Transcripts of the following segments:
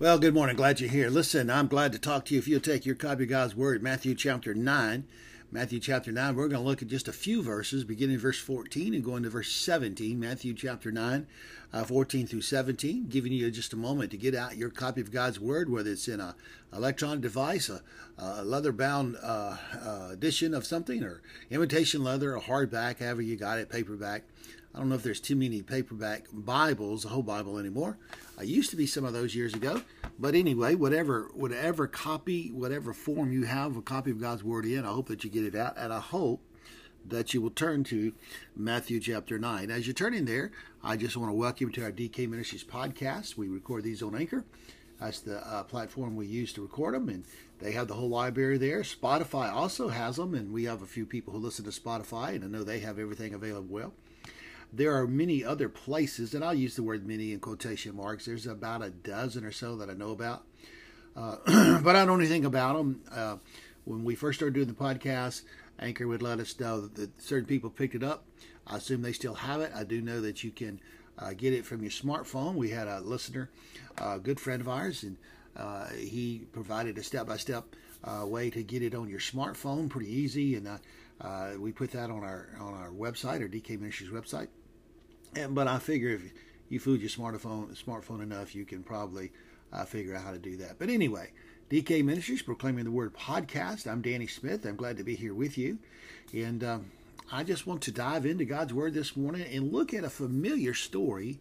Well, good morning. Glad you're here. Listen, I'm glad to talk to you. If you'll take your copy of God's Word, Matthew chapter 9. Matthew chapter 9, we're going to look at just a few verses, beginning verse 14 and going to verse 17. Matthew chapter 9, uh, 14 through 17. Giving you just a moment to get out your copy of God's Word, whether it's in a electronic device, a, a leather bound uh, uh, edition of something, or imitation leather, a hardback, however you got it, paperback. I don't know if there's too many paperback Bibles, a whole Bible anymore. I used to be some of those years ago, but anyway, whatever whatever copy, whatever form you have a copy of God's Word in, I hope that you get it out, and I hope that you will turn to Matthew chapter 9. As you're turning there, I just want to welcome you to our DK Ministries podcast. We record these on Anchor. That's the uh, platform we use to record them, and they have the whole library there. Spotify also has them, and we have a few people who listen to Spotify, and I know they have everything available well. There are many other places, and I'll use the word many in quotation marks. There's about a dozen or so that I know about, uh, but I don't anything about them. Uh, when we first started doing the podcast, Anchor would let us know that certain people picked it up. I assume they still have it. I do know that you can uh, get it from your smartphone. We had a listener, a good friend of ours, and uh, he provided a step by step way to get it on your smartphone, pretty easy. And uh, we put that on our on our website, our DK Ministries website. And, but I figure if you food your smartphone smartphone enough, you can probably uh, figure out how to do that. But anyway, DK Ministries proclaiming the word podcast. I'm Danny Smith. I'm glad to be here with you, and um, I just want to dive into God's word this morning and look at a familiar story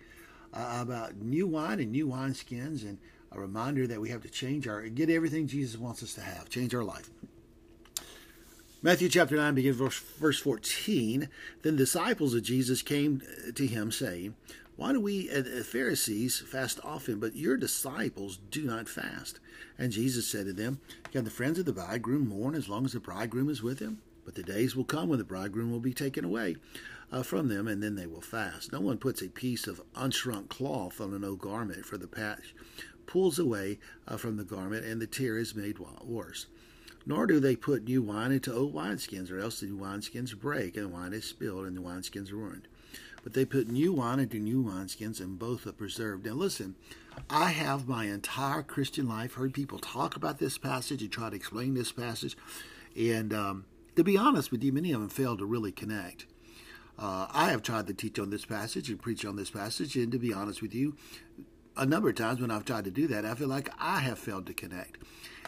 uh, about new wine and new wineskins, and a reminder that we have to change our get everything Jesus wants us to have, change our life. Matthew chapter 9 begins verse, verse 14. Then the disciples of Jesus came to him, saying, Why do we uh, Pharisees fast often, but your disciples do not fast? And Jesus said to them, Can the friends of the bridegroom mourn as long as the bridegroom is with them? But the days will come when the bridegroom will be taken away uh, from them, and then they will fast. No one puts a piece of unshrunk cloth on an old garment, for the patch pulls away uh, from the garment, and the tear is made worse nor do they put new wine into old wineskins, or else the wineskins break, and the wine is spilled, and the wineskins are ruined. But they put new wine into new wineskins, and both are preserved. Now, listen, I have my entire Christian life heard people talk about this passage and try to explain this passage, and um, to be honest with you, many of them fail to really connect. Uh, I have tried to teach on this passage and preach on this passage, and to be honest with you, a number of times when I've tried to do that, I feel like I have failed to connect.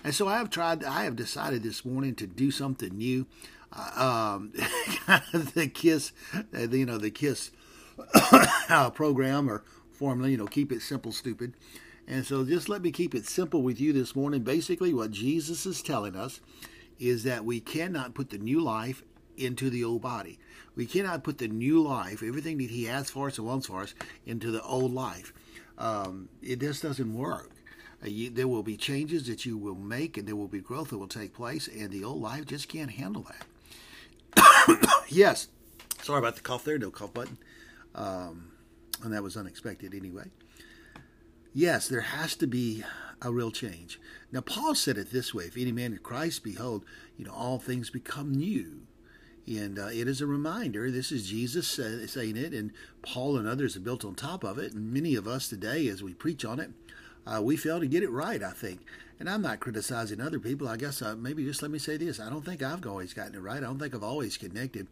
And so I have tried, I have decided this morning to do something new. Uh, um, the KISS, uh, you know, the KISS program or formula, you know, keep it simple, stupid. And so just let me keep it simple with you this morning. Basically, what Jesus is telling us is that we cannot put the new life into the old body. We cannot put the new life, everything that He has for us and wants for us, into the old life. Um, it just doesn't work. You, there will be changes that you will make, and there will be growth that will take place, and the old life just can't handle that. yes, sorry about the cough there, no cough button, um, and that was unexpected anyway. Yes, there has to be a real change. Now, Paul said it this way: "If any man in Christ, behold, you know, all things become new." And uh, it is a reminder. This is Jesus saying it, and Paul and others have built on top of it. And many of us today, as we preach on it, uh, we fail to get it right, I think. And I'm not criticizing other people. I guess uh, maybe just let me say this. I don't think I've always gotten it right. I don't think I've always connected.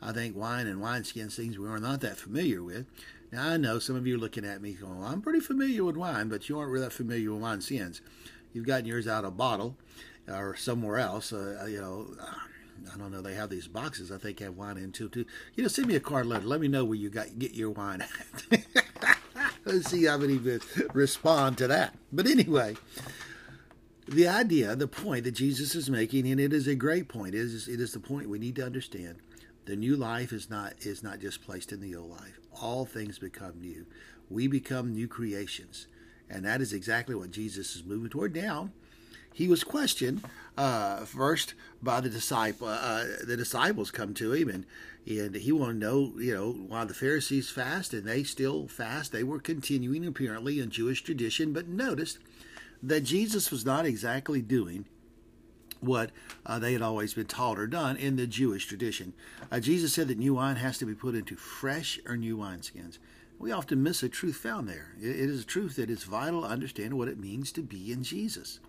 I think wine and wineskins, things we are not that familiar with. Now, I know some of you are looking at me going, well, I'm pretty familiar with wine, but you aren't really familiar with wineskins. You've gotten yours out of a bottle or somewhere else. Uh, you know, I don't know. They have these boxes. I think have wine in too. Too. You know, send me a card letter. Let me know where you got get your wine at. See how many respond to that. But anyway, the idea, the point that Jesus is making, and it is a great point, is it is the point we need to understand. The new life is not is not just placed in the old life. All things become new. We become new creations, and that is exactly what Jesus is moving toward now he was questioned uh, first by the disciple. Uh, the disciples come to him, and and he wanted to know, you know, why the Pharisees fast, and they still fast. They were continuing apparently in Jewish tradition, but noticed that Jesus was not exactly doing what uh, they had always been taught or done in the Jewish tradition. Uh, Jesus said that new wine has to be put into fresh or new wineskins. We often miss a truth found there. It is a truth that is vital to understand what it means to be in Jesus.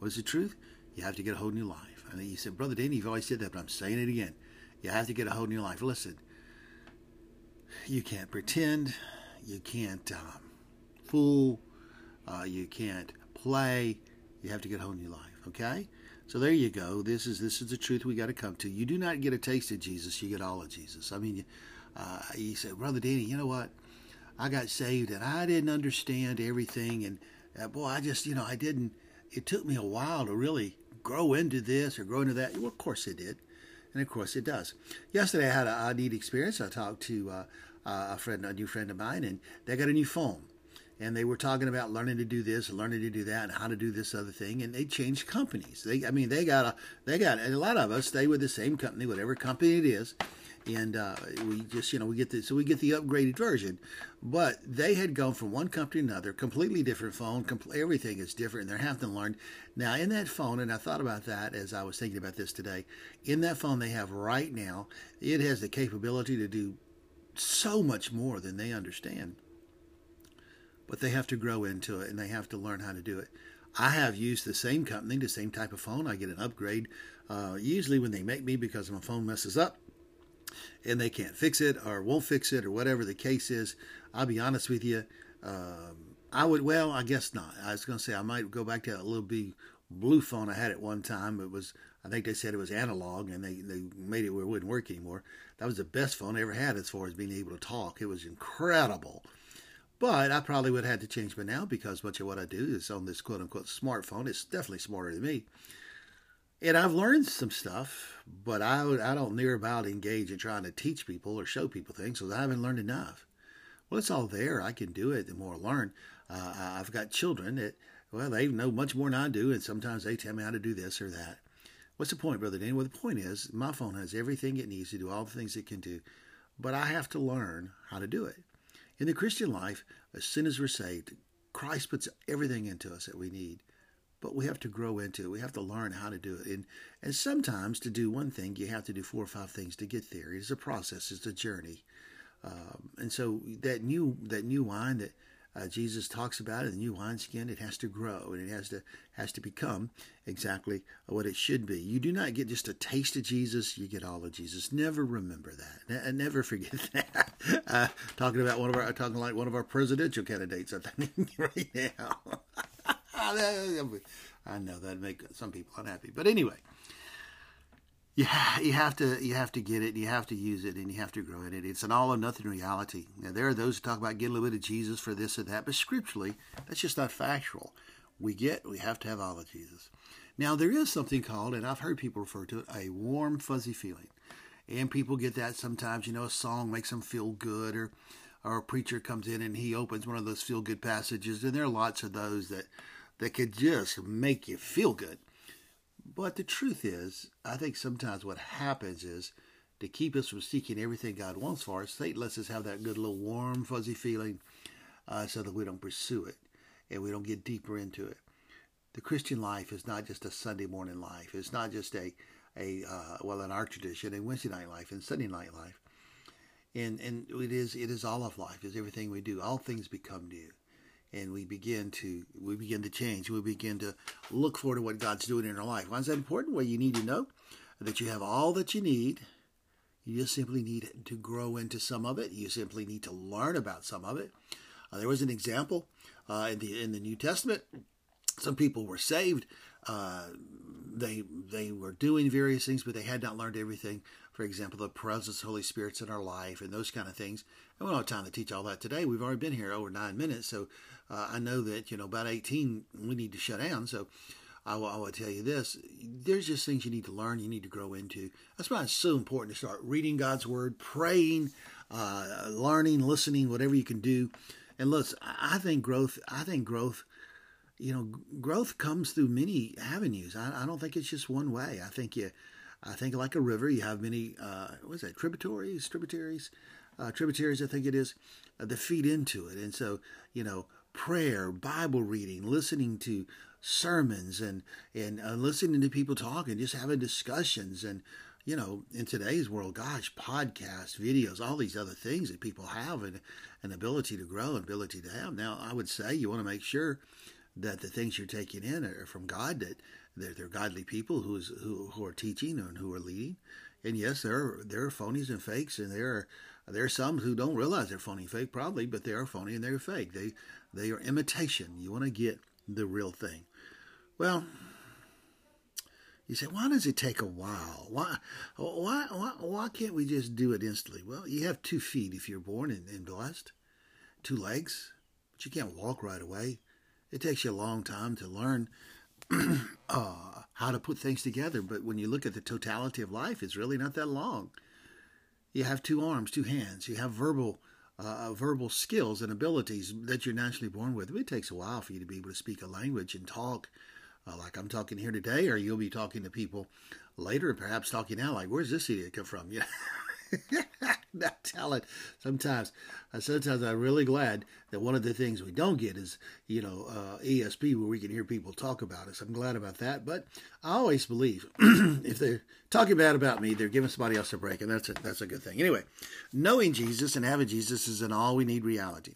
What is the truth? You have to get a hold whole new life. I mean, you said, Brother Danny, you've always said that, but I'm saying it again. You have to get a hold whole new life. Listen, you can't pretend. You can't um, fool. Uh, you can't play. You have to get a whole new life. Okay. So there you go. This is this is the truth we got to come to. You do not get a taste of Jesus. You get all of Jesus. I mean, uh, you say, Brother Danny, you know what? I got saved and I didn't understand everything, and uh, boy, I just you know I didn't. It took me a while to really grow into this or grow into that. Well, of course it did, and of course it does. Yesterday I had a, a neat experience. I talked to uh, a friend, a new friend of mine, and they got a new phone. And they were talking about learning to do this learning to do that and how to do this other thing. And they changed companies. They, I mean, they got a, they got a lot of us stay with the same company, whatever company it is and uh, we just you know we get the so we get the upgraded version but they had gone from one company to another completely different phone compl- everything is different and they're having to learn now in that phone and i thought about that as i was thinking about this today in that phone they have right now it has the capability to do so much more than they understand. But they have to grow into it and they have to learn how to do it. I have used the same company, the same type of phone. I get an upgrade uh, usually when they make me because my phone messes up and they can't fix it or won't fix it or whatever the case is. I'll be honest with you. Um, I would, well, I guess not. I was going to say I might go back to that little big blue phone I had at one time. It was, I think they said it was analog and they, they made it where it wouldn't work anymore. That was the best phone I ever had as far as being able to talk. It was incredible. But I probably would have had to change by now because much of what I do is on this quote unquote smartphone. It's definitely smarter than me. And I've learned some stuff, but I, I don't near about engage in trying to teach people or show people things because I haven't learned enough. Well, it's all there. I can do it. The more I learn, uh, I've got children that well, they know much more than I do, and sometimes they tell me how to do this or that. What's the point, Brother Danny? Well, the point is, my phone has everything it needs to do all the things it can do, but I have to learn how to do it. In the Christian life, as soon as we're saved, Christ puts everything into us that we need, but we have to grow into it. We have to learn how to do it. And, and sometimes to do one thing, you have to do four or five things to get there. It's a process. It's a journey. Um, and so that new that new wine that uh, Jesus talks about it, the new wineskin, it has to grow and it has to has to become exactly what it should be. You do not get just a taste of Jesus; you get all of Jesus. Never remember that. N- never forget that. Uh, talking about one of our talking like one of our presidential candidates, I think right now. I know that'd make some people unhappy, but anyway you, you have to you have to get it, you have to use it, and you have to grow in it. It's an all or nothing reality. Now there are those who talk about getting a little bit of Jesus for this or that, but scripturally, that's just not factual. We get we have to have all of Jesus. Now there is something called, and I've heard people refer to it, a warm fuzzy feeling, and people get that sometimes. You know, a song makes them feel good, or or a preacher comes in and he opens one of those feel good passages, and there are lots of those that that could just make you feel good. But the truth is, I think sometimes what happens is to keep us from seeking everything God wants for us, Satan lets us have that good little warm, fuzzy feeling uh, so that we don't pursue it and we don't get deeper into it. The Christian life is not just a Sunday morning life. It's not just a, a uh, well, in our tradition, a Wednesday night life and Sunday night life. And, and it is it is all of life. It's everything we do. All things become new and we begin to we begin to change. We begin to look forward to what God's doing in our life. Why is that important? Well, you need to know that you have all that you need. You just simply need to grow into some of it. You simply need to learn about some of it. Uh, there was an example uh, in the in the New Testament. Some people were saved. Uh, they they were doing various things, but they had not learned everything. For example, the presence of the Holy Spirit's in our life and those kind of things. And we don't have time to teach all that today. We've already been here over nine minutes, so uh, I know that you know about 18 we need to shut down. So I will, I will tell you this: there's just things you need to learn, you need to grow into. That's why it's so important to start reading God's Word, praying, uh, learning, listening, whatever you can do. And look, I think growth. I think growth. You know, growth comes through many avenues. I, I don't think it's just one way. I think you, I think like a river, you have many. Uh, what is that? Tributaries, tributaries, uh, tributaries. I think it is uh, that feed into it. And so, you know, prayer, Bible reading, listening to sermons, and and uh, listening to people talking, just having discussions, and you know, in today's world, gosh, podcasts, videos, all these other things that people have and an ability to grow, an ability to have. Now, I would say you want to make sure that the things you're taking in are from God, that they're, they're godly people who's, who, who are teaching and who are leading. And yes, there are, there are phonies and fakes, and there are there are some who don't realize they're phony fake, probably, but they are phony and they're fake. They they are imitation. You want to get the real thing. Well, you say, why does it take a while? Why, why, why, why can't we just do it instantly? Well, you have two feet if you're born and, and blessed, two legs, but you can't walk right away. It takes you a long time to learn uh, how to put things together. But when you look at the totality of life, it's really not that long. You have two arms, two hands. You have verbal uh, verbal skills and abilities that you're naturally born with. It takes a while for you to be able to speak a language and talk uh, like I'm talking here today, or you'll be talking to people later, and perhaps talking now, like, where's this idiot come from? Yeah. that talent sometimes. Uh, sometimes i'm really glad that one of the things we don't get is you know uh, esp where we can hear people talk about us. I'm glad about that but i always believe if they're talking bad about me they're giving somebody else a break and that's a, that's a good thing. Anyway knowing jesus and having jesus is an all we need reality.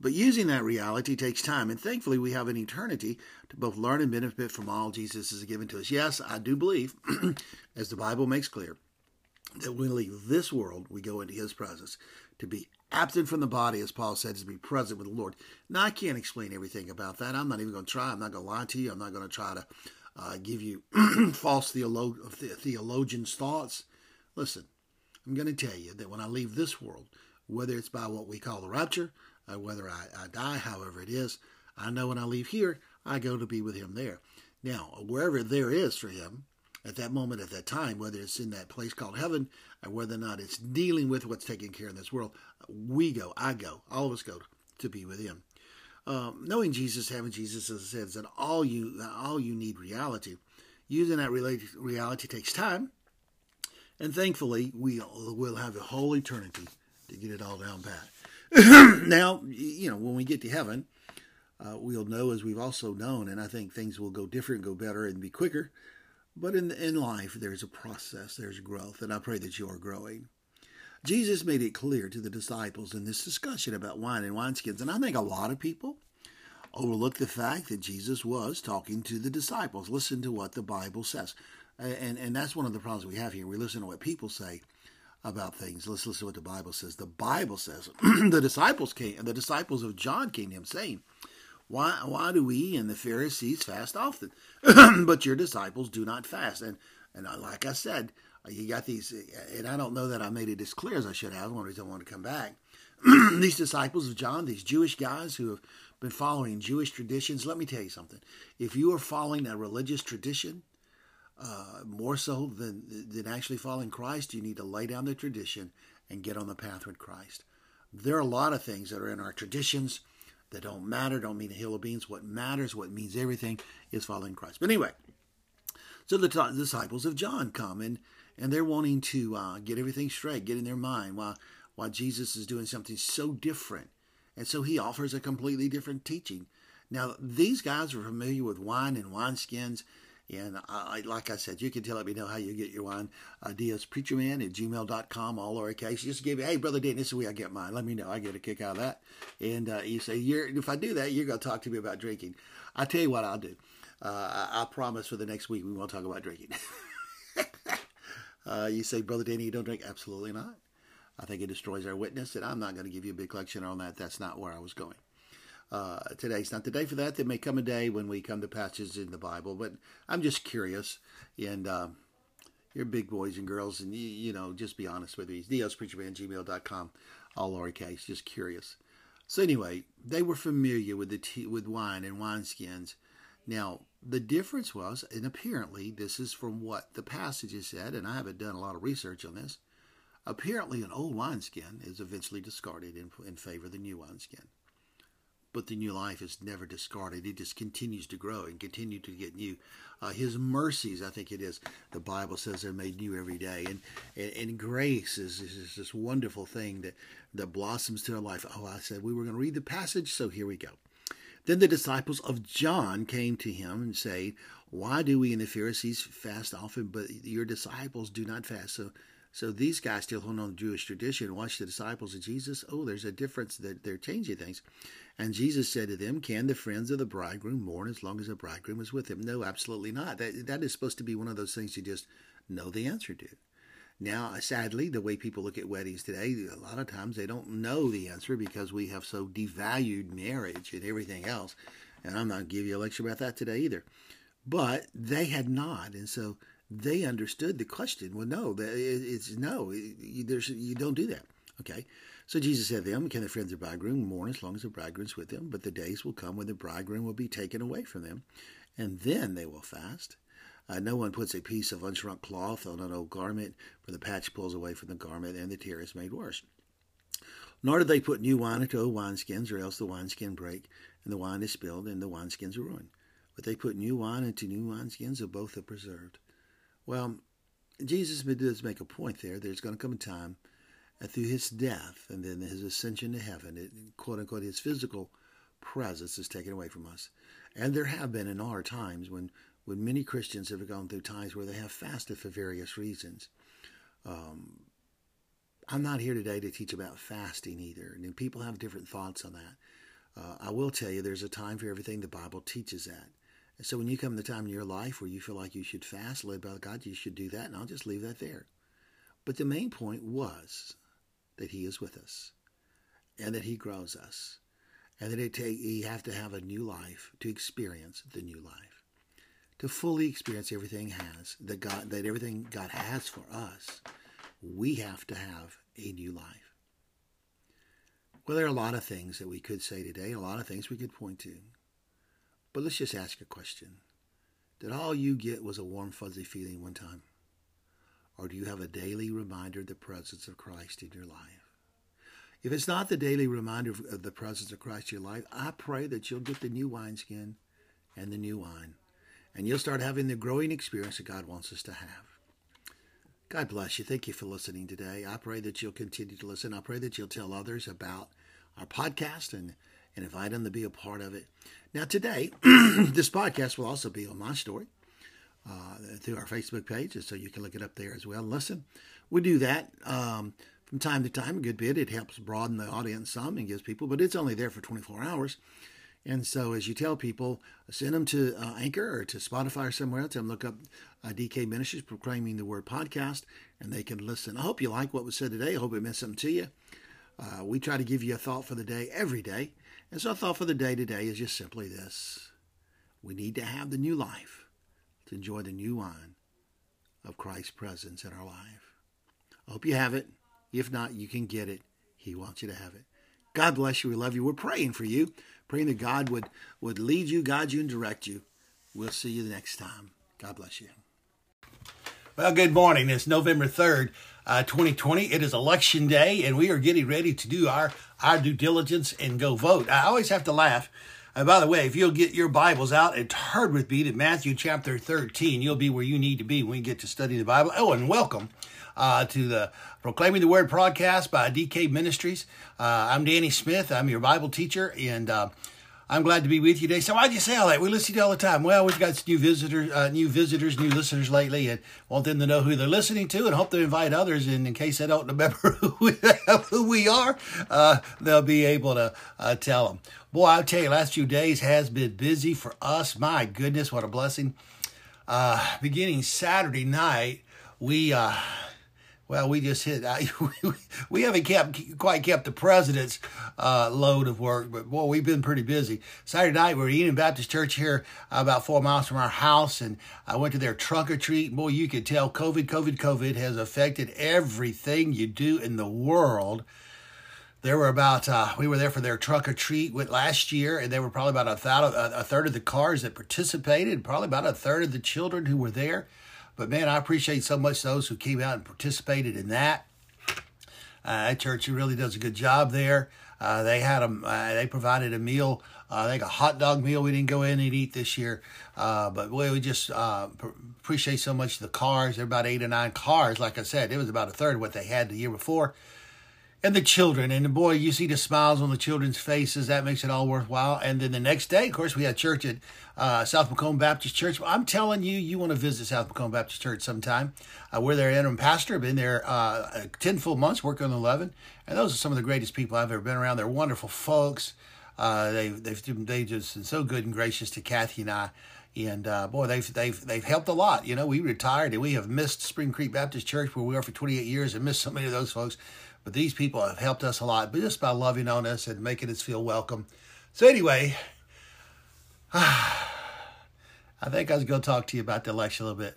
But using that reality takes time, and thankfully we have an eternity to both learn and benefit from all Jesus has given to us. Yes, I do believe, as the Bible makes clear, that when we leave this world, we go into his presence. To be absent from the body, as Paul said, to be present with the Lord. Now, I can't explain everything about that. I'm not even going to try. I'm not going to lie to you. I'm not going to try to uh, give you false theolo- theologians' thoughts. Listen, I'm going to tell you that when I leave this world, whether it's by what we call the rapture, or whether I, I die, however it is, I know when I leave here, I go to be with him there. Now, wherever there is for him, at that moment, at that time, whether it's in that place called heaven or whether or not it's dealing with what's taking care in this world, we go, I go, all of us go to be with Him. Um, knowing Jesus, having Jesus, as I said, is all you all you need reality. Using that reality takes time, and thankfully, we will have a whole eternity to get it all down pat. now, you know, when we get to heaven, uh, we'll know as we've also known, and I think things will go different, go better, and be quicker but in, in life, there's a process, there's growth, and I pray that you are growing. Jesus made it clear to the disciples in this discussion about wine and wineskins, and I think a lot of people overlook the fact that Jesus was talking to the disciples. Listen to what the Bible says. And, and that's one of the problems we have here. We listen to what people say about things. Let's listen to what the Bible says. The Bible says the disciples came, the disciples of John came to him saying, why, why do we and the Pharisees fast often, but your disciples do not fast? And, and like I said, you got these, and I don't know that I made it as clear as I should have. One reason I want to come back. these disciples of John, these Jewish guys who have been following Jewish traditions, let me tell you something. If you are following a religious tradition, uh, more so than, than actually following Christ, you need to lay down the tradition and get on the path with Christ. There are a lot of things that are in our traditions that don't matter, don't mean a hill of beans. What matters, what means everything, is following Christ. But anyway, so the t- disciples of John come and, and they're wanting to uh, get everything straight, get in their mind why, why Jesus is doing something so different. And so he offers a completely different teaching. Now, these guys are familiar with wine and wineskins and I, like I said, you can tell me know how you get your wine. Ideas, preacherman at gmail.com, all lowercase. Just give me, hey, Brother Dan, this is the way I get mine. Let me know. I get a kick out of that. And uh, you say, if I do that, you're going to talk to me about drinking. I tell you what I'll do. Uh, I, I, promise for the next week we won't talk about drinking. uh, you say, Brother Danny, you don't drink? Absolutely not. I think it destroys our witness, and I'm not going to give you a big lecture on that. That's not where I was going. Uh, today's not the day for that. There may come a day when we come to passages in the Bible, but I'm just curious. And uh, you're big boys and girls, and you, you know, just be honest with me. DSPreacherman@gmail.com, all lowercase. Just curious. So anyway, they were familiar with the tea, with wine and wineskins. Now the difference was, and apparently this is from what the passages said, and I haven't done a lot of research on this. Apparently, an old wineskin is eventually discarded in, in favor of the new wineskin but the new life is never discarded. It just continues to grow and continue to get new. Uh, his mercies, I think it is, the Bible says they're made new every day. And, and, and grace is, is this wonderful thing that, that blossoms to our life. Oh, I said we were going to read the passage, so here we go. Then the disciples of John came to him and said, Why do we and the Pharisees fast often, but your disciples do not fast? So so these guys still hold on to Jewish tradition. Watch the disciples of Jesus. Oh, there's a difference that they're changing things. And Jesus said to them, Can the friends of the bridegroom mourn as long as the bridegroom is with them? No, absolutely not. That, that is supposed to be one of those things you just know the answer to. Now, uh, sadly, the way people look at weddings today, a lot of times they don't know the answer because we have so devalued marriage and everything else. And I'm not give you a lecture about that today either. But they had not. And so they understood the question. Well, no, it's no. There's you don't do that. Okay. So Jesus said to them, Can the friends of the bridegroom mourn as long as the bridegroom's with them? But the days will come when the bridegroom will be taken away from them, and then they will fast. Uh, no one puts a piece of unshrunk cloth on an old garment, for the patch pulls away from the garment, and the tear is made worse. Nor do they put new wine into old wineskins, or else the wineskin break, and the wine is spilled, and the wineskins are ruined. But they put new wine into new wineskins, and both are preserved. Well, Jesus does make a point there. There's going to come a time that through his death and then his ascension to heaven, it, quote unquote, his physical presence is taken away from us. And there have been in our times when, when many Christians have gone through times where they have fasted for various reasons. Um, I'm not here today to teach about fasting either. And people have different thoughts on that. Uh, I will tell you there's a time for everything. The Bible teaches that. So when you come to the time in your life where you feel like you should fast, led by God, you should do that, and I'll just leave that there. But the main point was that He is with us, and that He grows us, and that it take, you have to have a new life to experience the new life, to fully experience everything has that God that everything God has for us. We have to have a new life. Well, there are a lot of things that we could say today, a lot of things we could point to. But let's just ask a question. Did all you get was a warm, fuzzy feeling one time? Or do you have a daily reminder of the presence of Christ in your life? If it's not the daily reminder of the presence of Christ in your life, I pray that you'll get the new wineskin and the new wine. And you'll start having the growing experience that God wants us to have. God bless you. Thank you for listening today. I pray that you'll continue to listen. I pray that you'll tell others about our podcast and and invite them to be a part of it. Now, today, this podcast will also be on my story uh, through our Facebook page, so you can look it up there as well. Listen, we do that um, from time to time a good bit. It helps broaden the audience some and gives people, but it's only there for 24 hours. And so, as you tell people, send them to uh, Anchor or to Spotify or somewhere else. and look up uh, DK Ministries proclaiming the word podcast, and they can listen. I hope you like what was said today. I hope it meant something to you. Uh, we try to give you a thought for the day every day. And so, our thought for the day today is just simply this we need to have the new life to enjoy the new wine of Christ's presence in our life. I hope you have it. If not, you can get it. He wants you to have it. God bless you. We love you. We're praying for you, praying that God would, would lead you, guide you, and direct you. We'll see you the next time. God bless you. Well, good morning. It's November 3rd, uh, 2020. It is election day, and we are getting ready to do our, our due diligence and go vote. I always have to laugh. And by the way, if you'll get your Bibles out and turn with me to Matthew chapter 13, you'll be where you need to be when you get to study the Bible. Oh, and welcome uh, to the Proclaiming the Word podcast by DK Ministries. Uh, I'm Danny Smith. I'm your Bible teacher, and uh, I'm glad to be with you today. So why'd you say all that? We listen to you all the time. Well, we've got new visitors, uh, new visitors, new listeners lately, and want them to know who they're listening to, and hope they invite others. And in case they don't remember who we, who we are, uh, they'll be able to uh, tell them. Boy, I'll tell you, last few days has been busy for us. My goodness, what a blessing! Uh, beginning Saturday night, we uh, well, we just hit. we haven't kept quite kept the president's uh, load of work, but boy, we've been pretty busy. Saturday night, we are eating Baptist Church here, uh, about four miles from our house, and I went to their trunk or treat. Boy, you could tell COVID, COVID, COVID has affected everything you do in the world. There were about uh, we were there for their trunk or treat with last year, and there were probably about a, a third of the cars that participated, probably about a third of the children who were there. But man, I appreciate so much those who came out and participated in that. Uh, that church really does a good job there. Uh, they had them. Uh, they provided a meal. Uh, think a hot dog meal. We didn't go in and eat this year, uh, but boy, we just uh, pr- appreciate so much the cars. There are about eight or nine cars. Like I said, it was about a third of what they had the year before. And the children. And boy, you see the smiles on the children's faces. That makes it all worthwhile. And then the next day, of course, we had church at uh, South McComb Baptist Church. I'm telling you, you want to visit South McComb Baptist Church sometime. Uh, we're their interim pastor. Been there uh, 10 full months, working on 11. And those are some of the greatest people I've ever been around. They're wonderful folks. Uh, they, they've, they just been so good and gracious to Kathy and I. And uh, boy, they've they've they've helped a lot. You know, we retired and we have missed Spring Creek Baptist Church where we were for 28 years and missed so many of those folks. But these people have helped us a lot, but just by loving on us and making us feel welcome. So anyway, I think I was going to talk to you about the election a little bit.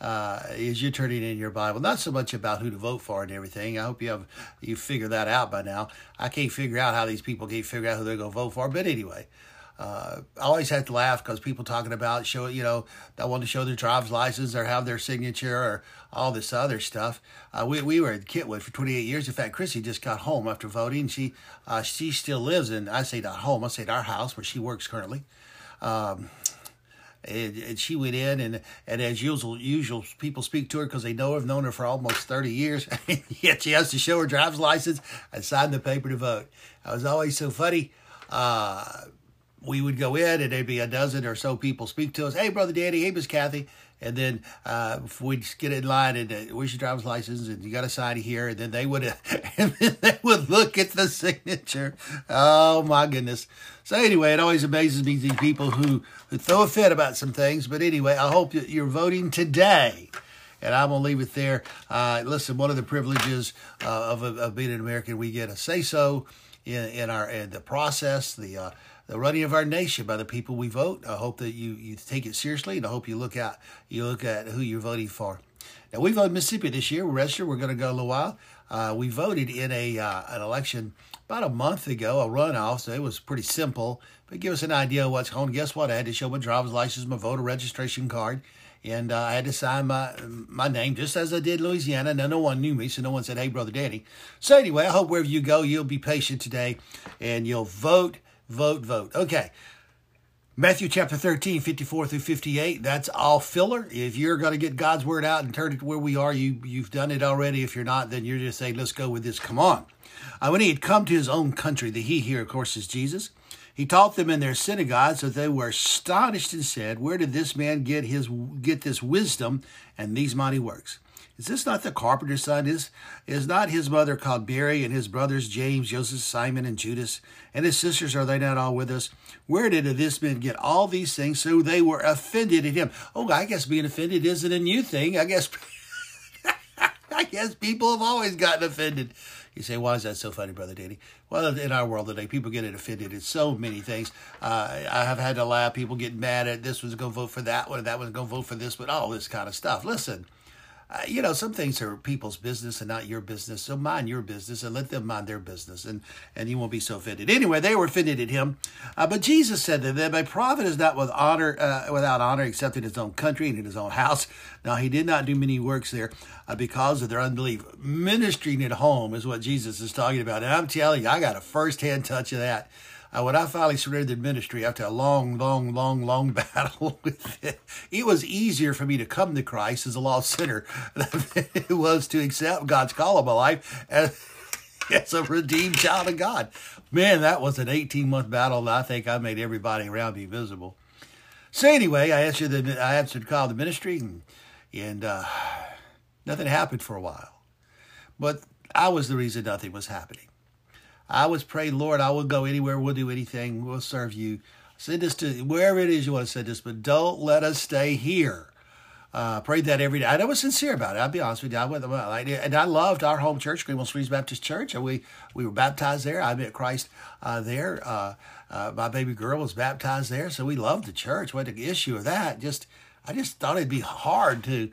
Uh, as you're turning in your Bible, not so much about who to vote for and everything. I hope you have you figured that out by now. I can't figure out how these people can't figure out who they're going to vote for, but anyway, uh, I always have to laugh because people talking about show, you know, they want to show their driver's license or have their signature or all this other stuff. Uh, we we were at Kentwood for 28 years. In fact, Chrissy just got home after voting. She uh, she still lives in I say not home. I say at our house where she works currently. Um, and, and, she went in and and as usual usual people speak to her because they know have known her for almost 30 years yet she has to show her driver's license and sign the paper to vote it was always so funny uh, we would go in and there'd be a dozen or so people speak to us. Hey, brother Danny. Hey, Miss Kathy. And then uh, we'd get in line and uh, where's your driver's license? And you got to sign here. And then they would and then they would look at the signature. Oh my goodness. So anyway, it always amazes me these people who, who throw a fit about some things. But anyway, I hope that you're voting today and I'm gonna leave it there. Uh, listen, one of the privileges uh, of, of being an American, we get a say so in, in our in the process, the uh, the running of our nation by the people we vote. I hope that you, you take it seriously, and I hope you look at you look at who you're voting for. Now we voted Mississippi this year. We're registered. We're going to go a little while. Uh, we voted in a uh, an election about a month ago, a runoff. So it was pretty simple, but give us an idea of what's going. Guess what? I had to show my driver's license, my voter registration card, and uh, I had to sign my my name just as I did Louisiana. Now no one knew me, so no one said, "Hey, brother Danny." So anyway, I hope wherever you go, you'll be patient today, and you'll vote vote, vote. Okay. Matthew chapter 13, 54 through 58, that's all filler. If you're going to get God's word out and turn it to where we are, you, you've done it already. If you're not, then you're just saying, let's go with this. Come on. Uh, when he had come to his own country, the he here, of course, is Jesus, he taught them in their synagogues that they were astonished and said, Where did this man get his get this wisdom and these mighty works? Is this not the carpenter's son? Is, is not his mother called Mary and his brothers James, Joseph, Simon, and Judas? And his sisters, are they not all with us? Where did this man get all these things so they were offended at him? Oh, I guess being offended isn't a new thing. I guess, I guess people have always gotten offended. You say, why is that so funny, Brother Danny? Well, in our world today, people get offended at so many things. Uh, I have had to laugh. People get mad at this one's going to vote for that one, that one's going to vote for this one, all this kind of stuff. Listen, uh, you know, some things are people's business and not your business. So mind your business and let them mind their business, and and you won't be so offended. Anyway, they were offended at him, uh, but Jesus said to them, "A prophet is not with honor, uh, without honor, except in his own country and in his own house." Now he did not do many works there uh, because of their unbelief. Ministering at home is what Jesus is talking about, and I'm telling you, I got a first-hand touch of that. Uh, when I finally surrendered the ministry after a long, long, long, long battle with it, it was easier for me to come to Christ as a lost sinner than it was to accept God's call on my life as, as a redeemed child of God. Man, that was an 18 month battle, and I think I made everybody around me miserable. So anyway, I answered the I answered the call to ministry, and, and uh, nothing happened for a while. But I was the reason nothing was happening. I was praying, Lord, I will go anywhere, we'll do anything, we'll serve you. Send us to wherever it is you want to send us, but don't let us stay here. Uh, prayed that every day. I was sincere about it. I'll be honest with you. I went, and I loved our home church, Greenwell Springs Baptist Church, and we we were baptized there. I met Christ uh, there. Uh, uh, my baby girl was baptized there, so we loved the church. What the issue of that? Just I just thought it'd be hard to.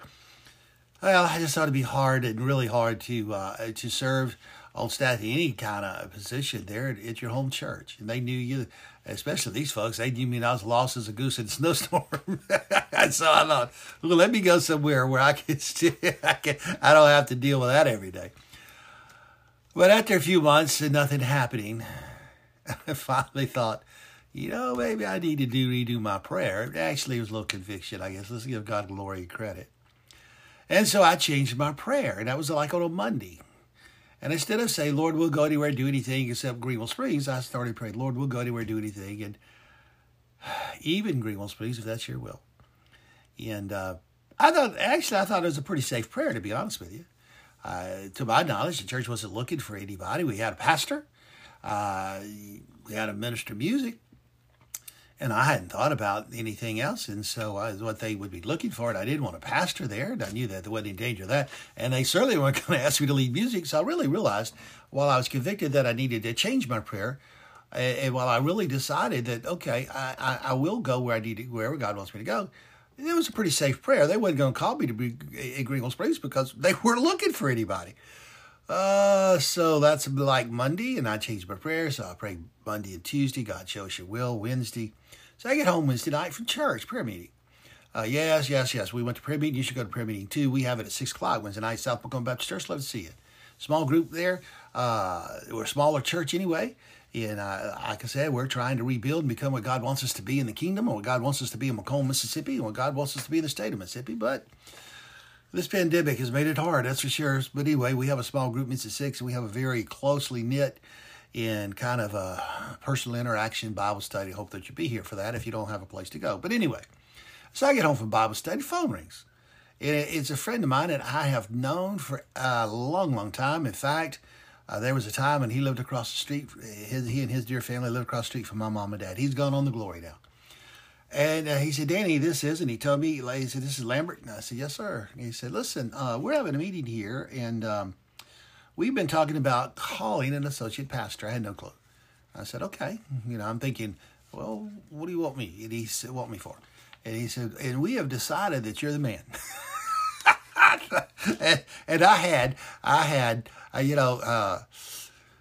Well, I just thought it'd be hard and really hard to uh, to serve on staff any kind of position there at, your home church. And they knew you, especially these folks, they knew me I was lost as a goose in a snowstorm. and so I thought, well, let me go somewhere where I can, still, I can, I don't have to deal with that every day. But after a few months and nothing happening, I finally thought, you know, maybe I need to do redo my prayer. Actually, it was a little conviction, I guess. Let's give God glory and credit. And so I changed my prayer, and that was like on a Monday. And instead of saying, Lord, we'll go anywhere, do anything except Greenwell Springs, I started praying, Lord, we'll go anywhere, do anything. And even Greenwell Springs, if that's your will. And uh, I thought, actually, I thought it was a pretty safe prayer, to be honest with you. Uh, to my knowledge, the church wasn't looking for anybody. We had a pastor, uh, we had a minister of music, and I hadn't thought about anything else. And so uh, what they would be looking for, and I didn't want a pastor there, and I knew that there wasn't any danger of that. And they certainly weren't going to ask me to lead music. So I really realized while I was convicted that I needed to change my prayer, and, while I really decided that, okay, I, I, I, will go where I need to, wherever God wants me to go, it was a pretty safe prayer. They wasn't going to call me to be in Greenwell Springs because they weren't looking for anybody. Uh, so that's like Monday, and I changed my prayer. So I pray Monday and Tuesday. God shows your will. Wednesday. So I get home Wednesday night from church, prayer meeting. Uh, yes, yes, yes. We went to prayer meeting. You should go to prayer meeting too. We have it at 6 o'clock Wednesday night, South McComb Baptist Church. Love to see you. Small group there. Uh, we're a smaller church anyway. And uh, like I said, we're trying to rebuild and become what God wants us to be in the kingdom, or what God wants us to be in McComb, Mississippi, and what God wants us to be in the state of Mississippi. But this pandemic has made it hard, that's for sure. But anyway, we have a small group, Mississippi Six, and we have a very closely knit and kind of a personal interaction Bible study. Hope that you'll be here for that if you don't have a place to go. But anyway, so I get home from Bible study, phone rings. It's a friend of mine that I have known for a long, long time. In fact, uh, there was a time when he lived across the street. His, he and his dear family lived across the street from my mom and dad. He's gone on the glory now. And uh, he said, Danny, this is, and he told me, he said, this is Lambert. And I said, yes, sir. And he said, listen, uh, we're having a meeting here, and um, we've been talking about calling an associate pastor. I had no clue. I said, okay. You know, I'm thinking, well, what do you want me? And he said, want me for? And he said, and we have decided that you're the man. and, and, I had, I had, uh, you know, uh,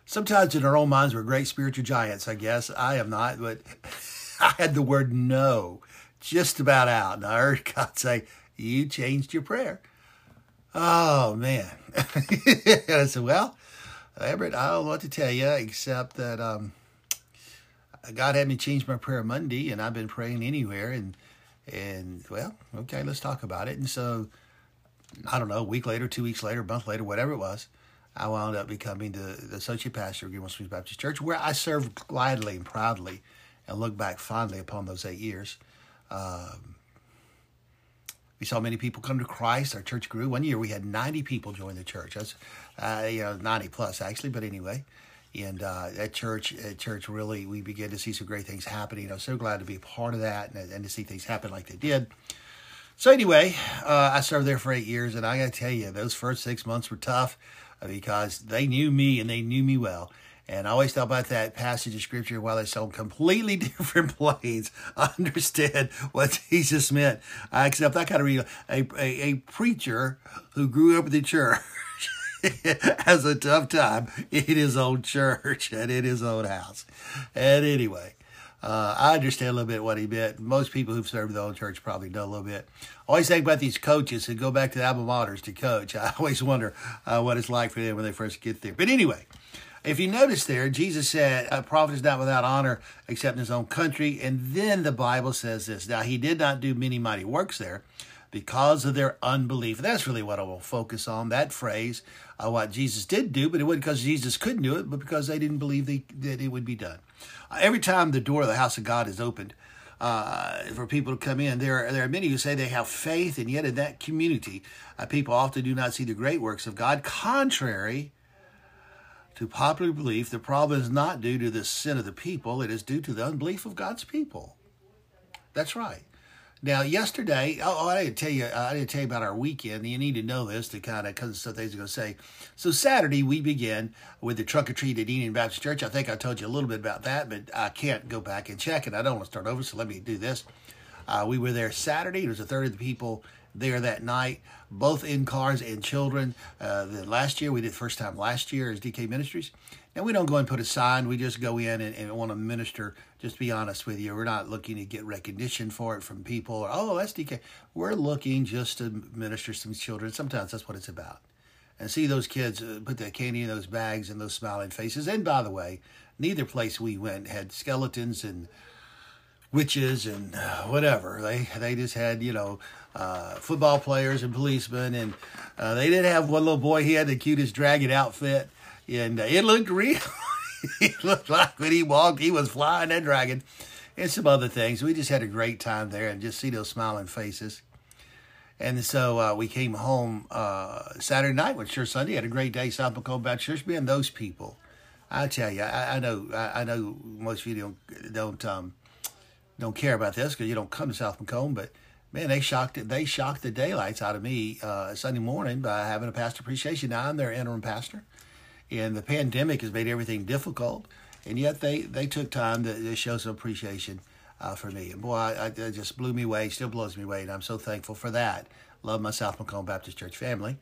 sometimes in our own minds we're great spiritual giants, I guess. I am not, but I had the word no just about out. And I heard God say, you changed your prayer. Oh, man. I said, well, Everett, I don't know what to tell you except that um, God had me change my prayer Monday, and I've been praying anywhere. And, and well, okay, let's talk about it. And so, I don't know, a week later, two weeks later, a month later, whatever it was, I wound up becoming the, the associate pastor of Greenwell Springs Baptist Church, where I served gladly and proudly and look back fondly upon those eight years. Um, we saw many people come to Christ. Our church grew. One year we had 90 people join the church. That's, uh, you know, 90 plus actually, but anyway. And uh, at church, at church, really, we began to see some great things happening. I was so glad to be a part of that and, and to see things happen like they did. So anyway, uh, I served there for eight years, and I got to tell you, those first six months were tough because they knew me and they knew me well. And I always thought about that passage of scripture while it's on completely different planes. I understand what Jesus meant. I accept I kind of read a, a, a preacher who grew up in the church has a tough time in his own church and in his own house. And anyway, uh, I understand a little bit what he meant. Most people who've served their own church probably know a little bit. I always think about these coaches who go back to the alma maters to coach. I always wonder uh, what it's like for them when they first get there. But anyway, if you notice there, Jesus said, A prophet is not without honor except in his own country. And then the Bible says this. Now, he did not do many mighty works there because of their unbelief. That's really what I will focus on, that phrase, uh, what Jesus did do, but it wasn't because Jesus couldn't do it, but because they didn't believe they, that it would be done. Uh, every time the door of the house of God is opened, uh, for people to come in. There are, there are many who say they have faith, and yet in that community, uh, people often do not see the great works of God, contrary to popular belief, the problem is not due to the sin of the people, it is due to the unbelief of God's people. That's right. Now, yesterday, oh, oh I didn't tell you, I didn't tell you about our weekend. You need to know this to kind of, because some things are going to say. So Saturday we began with the trunk or treat at Union Baptist Church. I think I told you a little bit about that, but I can't go back and check it. I don't want to start over, so let me do this. Uh, we were there Saturday. There was a third of the people there that night, both in cars and children. Uh, the last year, we did first time last year as DK Ministries. And we don't go and put a sign. We just go in and, and want to minister. Just be honest with you. We're not looking to get recognition for it from people or, oh, that's DK. We're looking just to minister some children. Sometimes that's what it's about. And see those kids uh, put that candy in those bags and those smiling faces. And by the way, neither place we went had skeletons and witches and uh, whatever. They they just had you know uh, football players and policemen, and uh, they did have one little boy. He had the cutest dragon outfit, and uh, it looked real. it looked like when he walked, he was flying that dragon, and some other things. We just had a great time there, and just see those smiling faces. And so uh, we came home uh, Saturday night, which Church Sunday. Had a great day, South McComb Baptist Church. Being those people, I tell you, I, I know, I, I, know most of you don't don't um, don't care about this because you don't come to South McComb, but man, they shocked it. They shocked the daylights out of me uh, Sunday morning by having a pastor appreciation. Now I'm their interim pastor, and the pandemic has made everything difficult, and yet they they took time to, to show some appreciation uh, for me. And boy, I, it just blew me away, still blows me away, and I'm so thankful for that. Love my South McComb Baptist Church family.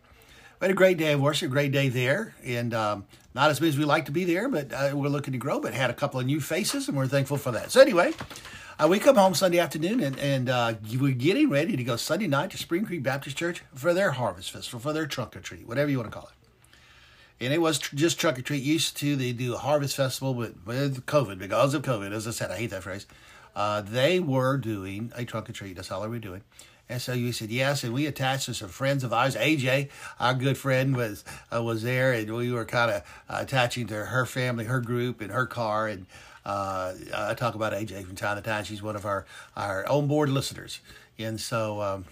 We had a great day of worship, a great day there, and um, not as many as we like to be there, but uh, we're looking to grow. But had a couple of new faces, and we're thankful for that. So anyway, uh, we come home Sunday afternoon, and, and uh, we're getting ready to go Sunday night to Spring Creek Baptist Church for their harvest festival, for their trunk or treat, whatever you want to call it and it was tr- just trunk or treat. Used to they do a harvest festival, but with COVID, because of COVID, as I said, I hate that phrase uh, they were doing a trunk or treat. That's all they were doing. And so you said yes, and we attached to some friends of ours. AJ, our good friend, was uh, was there, and we were kind of uh, attaching to her family, her group, and her car. And uh, I talk about AJ from time to time. She's one of our our on board listeners, and so um,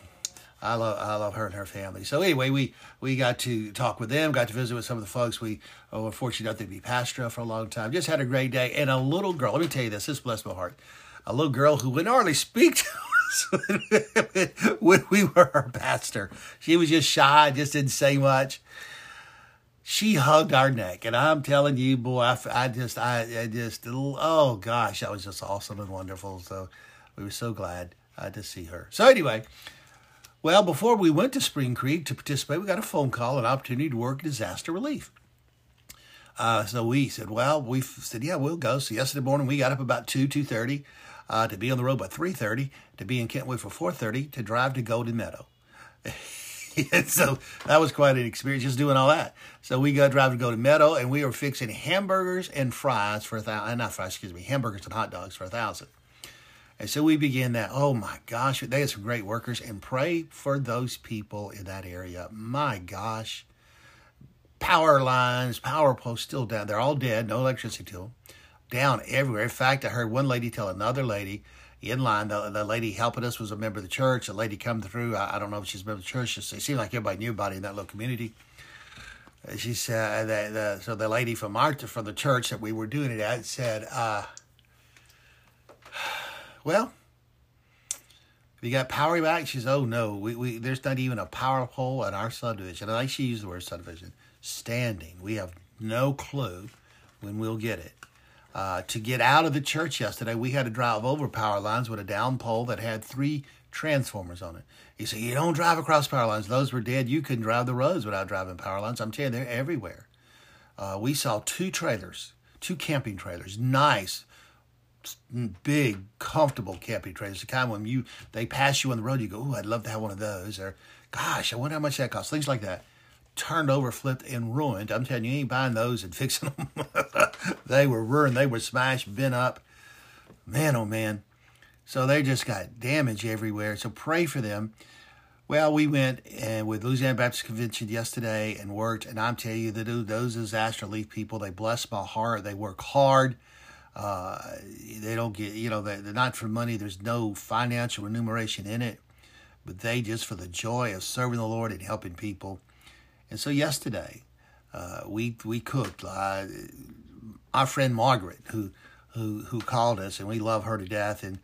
I love I love her and her family. So anyway, we we got to talk with them, got to visit with some of the folks. We oh, were fortunate enough to be pastor for a long time. Just had a great day, and a little girl. Let me tell you this. This blessed my heart a little girl who wouldn't hardly speak to us when we were her pastor. She was just shy, just didn't say much. She hugged our neck, and I'm telling you, boy, I, I just, I, I, just, oh gosh, that was just awesome and wonderful. So we were so glad uh, to see her. So anyway, well, before we went to Spring Creek to participate, we got a phone call, an opportunity to work disaster relief. Uh, so we said, well, we said, yeah, we'll go. So yesterday morning we got up about two, two thirty uh, to be on the road by 3.30, to be in Kentwood for 4.30, to drive to Golden Meadow. and so that was quite an experience just doing all that. So we got drive to Golden Meadow, and we were fixing hamburgers and fries for a thousand, uh, not fries, excuse me, hamburgers and hot dogs for a thousand. And so we began that. Oh my gosh, they had some great workers, and pray for those people in that area. My gosh, power lines, power poles still down. They're all dead, no electricity to them down everywhere. In fact, I heard one lady tell another lady in line, the, the lady helping us was a member of the church. A lady come through, I, I don't know if she's a member of the church. It seemed like everybody knew about it in that little community. She said, the, so the lady from our from the church that we were doing it at said, uh, well, you got power back? She says, oh no, we, we there's not even a power pole in our subdivision. I like she used the word subdivision. Standing. We have no clue when we'll get it. Uh, to get out of the church yesterday, we had to drive over power lines with a down pole that had three transformers on it. He said, You don't drive across power lines. Those were dead. You couldn't drive the roads without driving power lines. I'm telling you, they're everywhere. Uh, we saw two trailers, two camping trailers, nice, big, comfortable camping trailers. The kind when you they pass you on the road, you go, "Oh, I'd love to have one of those." Or, "Gosh, I wonder how much that costs." Things like that turned over, flipped, and ruined. I'm telling you, you ain't buying those and fixing them. they were ruined. They were smashed, bent up. Man, oh man. So they just got damage everywhere. So pray for them. Well, we went and with Louisiana Baptist Convention yesterday and worked, and I'm telling you, that those disaster relief people, they bless my heart. They work hard. Uh, they don't get, you know, they're not for money. There's no financial remuneration in it, but they just for the joy of serving the Lord and helping people. And so yesterday, uh, we we cooked. Uh, our friend Margaret, who who who called us, and we love her to death, and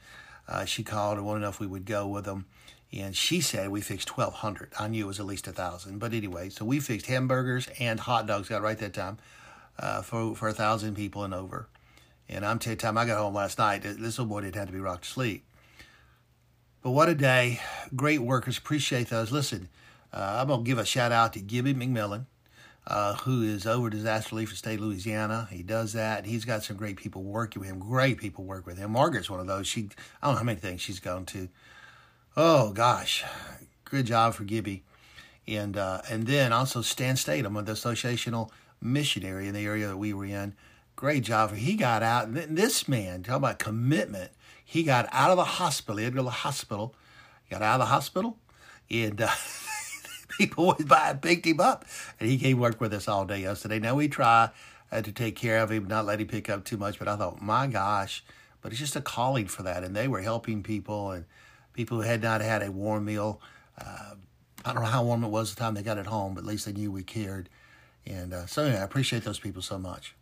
uh, she called and wanted if we would go with them. And she said we fixed twelve hundred. I knew it was at least a thousand, but anyway, so we fixed hamburgers and hot dogs. Got right that time uh, for for a thousand people and over. And I'm telling you, time I got home last night, this little boy didn't have to be rocked to sleep. But what a day! Great workers, appreciate those. Listen, uh, I'm gonna give a shout out to Gibby McMillan, uh, who is over disaster relief for state of Louisiana. He does that. He's got some great people working with him. Great people work with him. Margaret's one of those. She I don't know how many things she's gone to. Oh gosh, good job for Gibby, and uh, and then also Stan Statham the associational missionary in the area that we were in. Great job for he got out. And This man, talk about commitment. He got out of the hospital. He had to go to the hospital. He Got out of the hospital, and. Uh, people went by and picked him up, and he came work with us all day yesterday. Now we try uh, to take care of him, not let him pick up too much. But I thought, my gosh, but it's just a calling for that, and they were helping people and people who had not had a warm meal. Uh, I don't know how warm it was the time they got it home, but at least they knew we cared. And uh, so, anyway, I appreciate those people so much.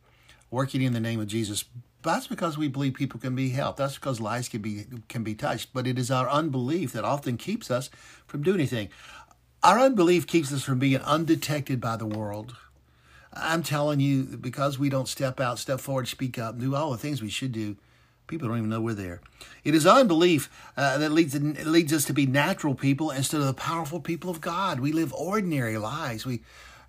Working in the name of Jesus, that's because we believe people can be helped. That's because lives can be can be touched. But it is our unbelief that often keeps us from doing anything. Our unbelief keeps us from being undetected by the world. I'm telling you, because we don't step out, step forward, speak up, do all the things we should do, people don't even know we're there. It is unbelief uh, that leads leads us to be natural people instead of the powerful people of God. We live ordinary lives. We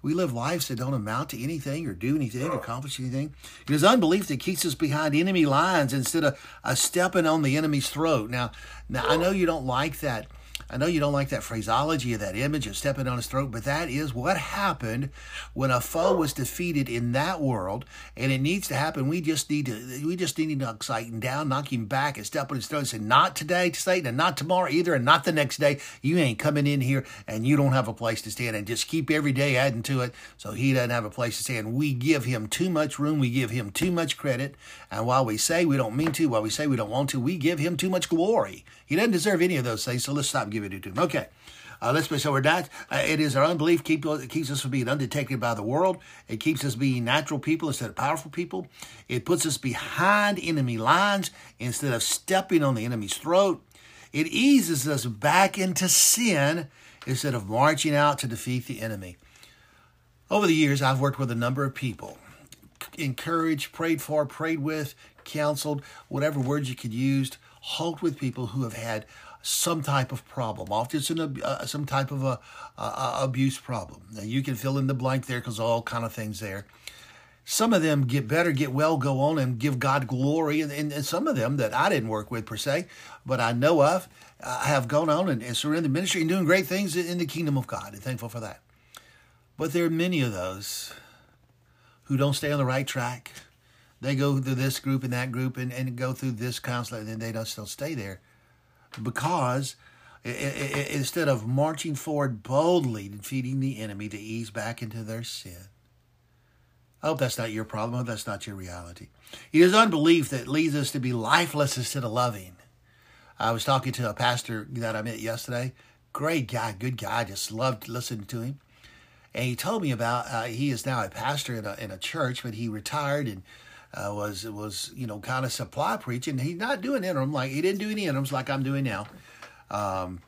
we live lives that don't amount to anything or do anything or accomplish anything. It is unbelief that keeps us behind enemy lines instead of uh, stepping on the enemy's throat. Now, now I know you don't like that I know you don't like that phraseology of that image of stepping on his throat, but that is what happened when a foe was defeated in that world, and it needs to happen. We just need to we just need to knock Satan down, knock him back, and step on his throat and say, "Not today, Satan, and not tomorrow either, and not the next day. You ain't coming in here, and you don't have a place to stand." And just keep every day adding to it, so he doesn't have a place to stand. We give him too much room. We give him too much credit, and while we say we don't mean to, while we say we don't want to, we give him too much glory. He doesn't deserve any of those things. So let's stop giving it to him. Okay. Uh, let's be so we're not. Uh, it is our unbelief keep, it keeps us from being undetected by the world. It keeps us being natural people instead of powerful people. It puts us behind enemy lines instead of stepping on the enemy's throat. It eases us back into sin instead of marching out to defeat the enemy. Over the years, I've worked with a number of people, encouraged, prayed for, prayed with, counseled, whatever words you could use, helped with people who have had some type of problem. Often it's an, uh, some type of a, abuse problem. Now you can fill in the blank there because all kind of things there. Some of them get better, get well, go on and give God glory, and, and, and some of them that I didn't work with per se, but I know of, uh, have gone on and, and surrendered ministry and doing great things in the kingdom of God, and thankful for that. But there are many of those who don't stay on the right track. They go through this group and that group and, and go through this counselor, and they don't still stay there because instead of marching forward boldly, defeating the enemy, to ease back into their sin. I hope that's not your problem. I hope that's not your reality. It is unbelief that leads us to be lifeless instead of loving. I was talking to a pastor that I met yesterday. Great guy, good guy. Just loved listening to him. And he told me about uh, he is now a pastor in a, in a church, but he retired and uh, was it was you know kind of supply preaching. He's not doing interim like he didn't do any interims like I'm doing now, um,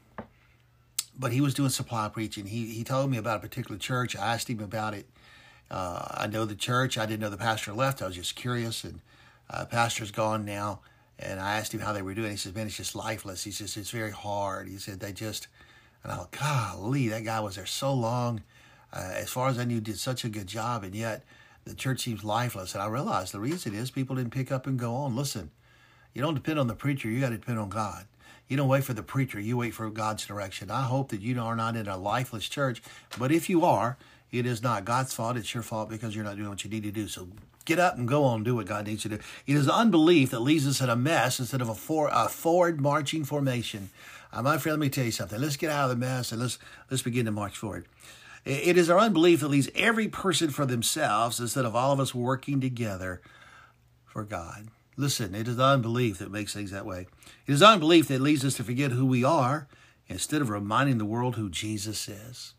but he was doing supply preaching. He he told me about a particular church. I asked him about it. Uh, I know the church. I didn't know the pastor left. I was just curious, and uh, pastor's gone now. And I asked him how they were doing. He says, "Man, it's just lifeless." He says, "It's very hard." He said, "They just," and I "Golly, that guy was there so long." Uh, as far as I knew, did such a good job, and yet the church seems lifeless. And I realized the reason is people didn't pick up and go on. Listen, you don't depend on the preacher, you got to depend on God. You don't wait for the preacher, you wait for God's direction. I hope that you are not in a lifeless church, but if you are, it is not God's fault, it's your fault because you're not doing what you need to do. So get up and go on and do what God needs you to do. It is unbelief that leaves us in a mess instead of a, for, a forward marching formation. Uh, my friend, let me tell you something. Let's get out of the mess and let's let's begin to march forward. It is our unbelief that leaves every person for themselves instead of all of us working together for God. Listen, it is unbelief that makes things that way. It is unbelief that leads us to forget who we are instead of reminding the world who Jesus is.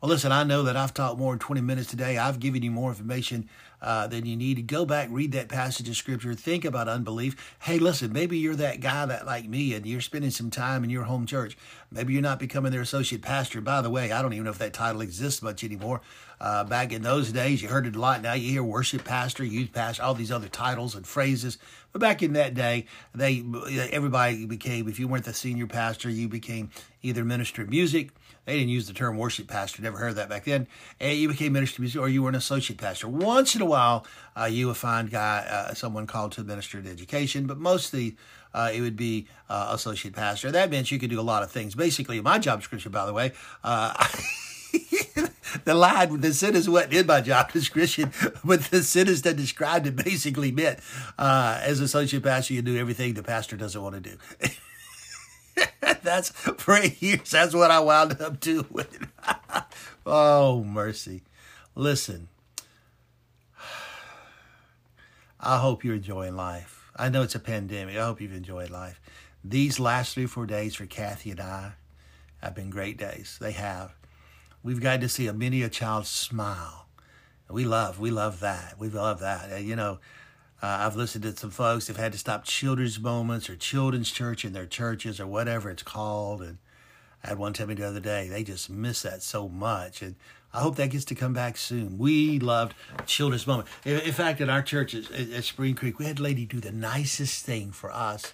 Well, listen, I know that I've talked more than 20 minutes today. I've given you more information uh, than you need. To go back, read that passage of scripture, think about unbelief. Hey, listen, maybe you're that guy that, like me, and you're spending some time in your home church. Maybe you're not becoming their associate pastor. By the way, I don't even know if that title exists much anymore. Uh, back in those days, you heard it a lot. Now you hear worship pastor, youth pastor, all these other titles and phrases. But back in that day, they everybody became. If you weren't the senior pastor, you became either minister of music they didn't use the term worship pastor. Never heard that back then. And you became minister music, or you were an associate pastor. Once in a while, uh, you would find guy uh, someone called to minister in education, but mostly uh, it would be uh, associate pastor. That meant you could do a lot of things. Basically, my job description, by the way. Uh, the line, the sentence wasn't in my job description, but the sentence that described it basically meant uh, as associate pastor, you do everything the pastor doesn't want to do. that's for eight years. That's what I wound up doing. oh, mercy. Listen, I hope you're enjoying life. I know it's a pandemic. I hope you've enjoyed life. These last three, four days for Kathy and I have been great days. They have. We've got to see a many a child smile. We love, we love that. We love that. You know, uh, I've listened to some folks who've had to stop children's moments or children's church in their churches or whatever it's called. And I had one tell me the other day, they just miss that so much. And I hope that gets to come back soon. We loved children's moment. In, in fact, at our church at, at Spring Creek, we had a lady do the nicest thing for us.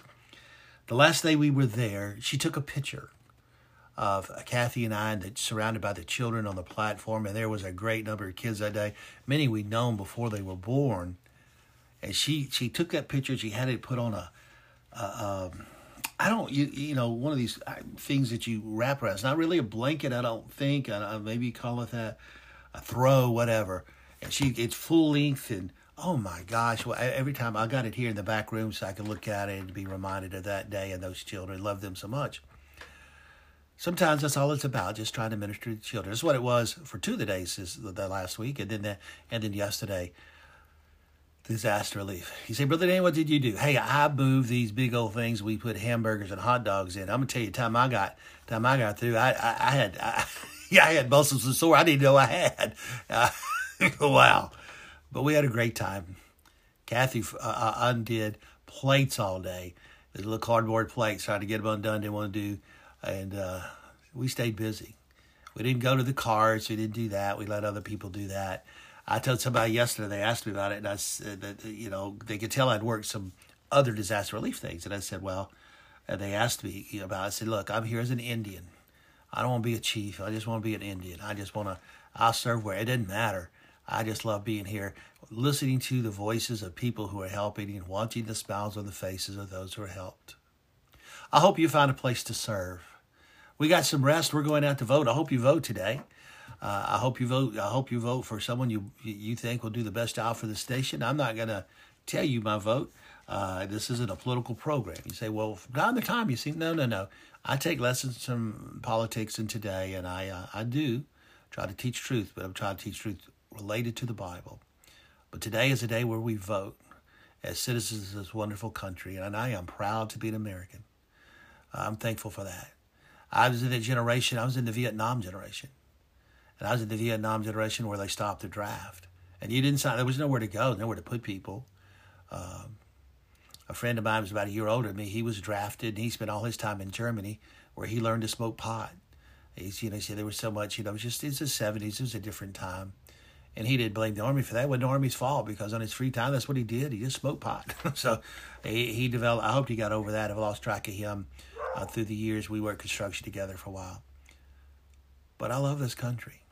The last day we were there, she took a picture of Kathy and I, and surrounded by the children on the platform. And there was a great number of kids that day, many we'd known before they were born. And she she took that picture. She had it put on a, um, I don't you you know one of these uh, things that you wrap around. It's not really a blanket. I don't think. I, maybe call it that, a throw, whatever. And she it's full length and oh my gosh! Well, every time I got it here in the back room so I could look at it and be reminded of that day and those children. Love them so much. Sometimes that's all it's about, just trying to minister to children. That's what it was for two of the days is the last week, and then the, and then yesterday, disaster relief. You say, Brother Dan, what did you do? Hey, I moved these big old things. We put hamburgers and hot dogs in. I'm gonna tell you, time I got time I got through, I I, I had I, yeah, I had muscles and sore I didn't know I had. Uh, wow, but we had a great time. Kathy uh, uh, undid plates all day. The little cardboard plates, trying to get them undone. Didn't want to do and uh, we stayed busy. We didn't go to the cars. We didn't do that. We let other people do that. I told somebody yesterday. They asked me about it, and I said that you know they could tell I'd worked some other disaster relief things, and I said, well, and they asked me about. It. I said, look, I'm here as an Indian. I don't want to be a chief. I just want to be an Indian. I just want to. I'll serve where it doesn't matter. I just love being here, listening to the voices of people who are helping and watching the smiles on the faces of those who are helped. I hope you find a place to serve we got some rest. We're going out to vote. I hope you vote today. Uh, I hope you vote. I hope you vote for someone you you think will do the best job for the station. I'm not going to tell you my vote. Uh, this isn't a political program. You say, well, from to time, you see, no, no, no. I take lessons from politics and today, and I uh, I do try to teach truth, but I'm trying to teach truth related to the Bible. But today is a day where we vote as citizens of this wonderful country, and I am proud to be an American. I'm thankful for that. I was in the generation, I was in the Vietnam generation. And I was in the Vietnam generation where they stopped the draft. And you didn't sign, there was nowhere to go, nowhere to put people. Um, a friend of mine was about a year older than me. He was drafted and he spent all his time in Germany where he learned to smoke pot. He's, you know, he said there was so much, you know, it was just, it's the 70s, it was a different time. And he didn't blame the army for that. It wasn't the army's fault because on his free time, that's what he did. He just smoked pot. so he, he developed, I hope he got over that. I've lost track of him uh, through the years. We worked construction together for a while. But I love this country.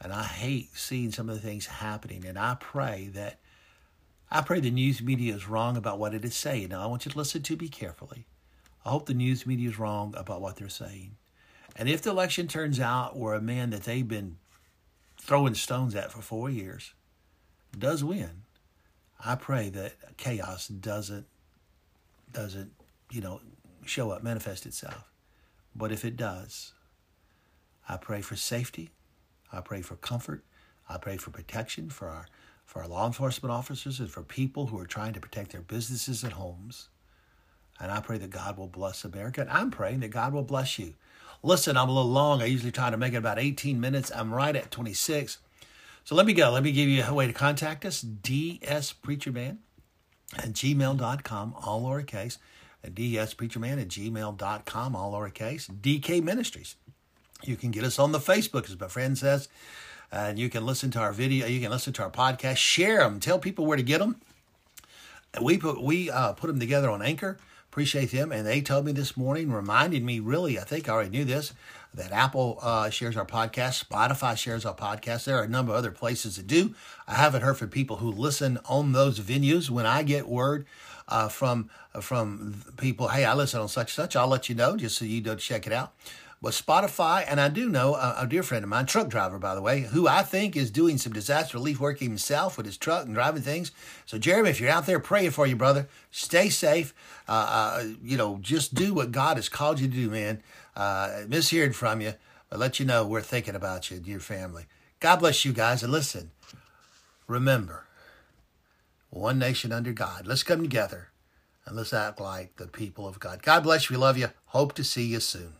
And I hate seeing some of the things happening. And I pray that, I pray the news media is wrong about what it is saying. Now, I want you to listen to me carefully. I hope the news media is wrong about what they're saying. And if the election turns out where a man that they've been throwing stones at for four years does win, I pray that chaos doesn't doesn't you know show up, manifest itself. But if it does, I pray for safety. I pray for comfort. I pray for protection for our for our law enforcement officers and for people who are trying to protect their businesses and homes. And I pray that God will bless America. And I'm praying that God will bless you. Listen, I'm a little long. I usually try to make it about 18 minutes. I'm right at 26. So let me go. Let me give you a way to contact us. DS Preacher Man at gmail.com, all lowercase dspreacherman at gmail.com, all lowercase, DK Ministries. You can get us on the Facebook, as my friend says, and you can listen to our video, you can listen to our podcast, share them, tell people where to get them. We put we uh, put them together on Anchor. Appreciate them, and they told me this morning, reminded me really, I think I already knew this, that Apple uh, shares our podcast, Spotify shares our podcast. There are a number of other places that do. I haven't heard from people who listen on those venues. When I get word uh, from from people. Hey, I listen on such such. I'll let you know just so you know check it out. But Spotify, and I do know a, a, dear friend of mine, truck driver by the way, who I think is doing some disaster relief work himself with his truck and driving things. So Jeremy, if you're out there, praying for you, brother. Stay safe. Uh, uh, you know, just do what God has called you to do, man. Uh, mishearing from you, But let you know we're thinking about you and your family. God bless you guys. And listen, remember, one nation under God. Let's come together and let's act like the people of God. God bless you. We love you. Hope to see you soon.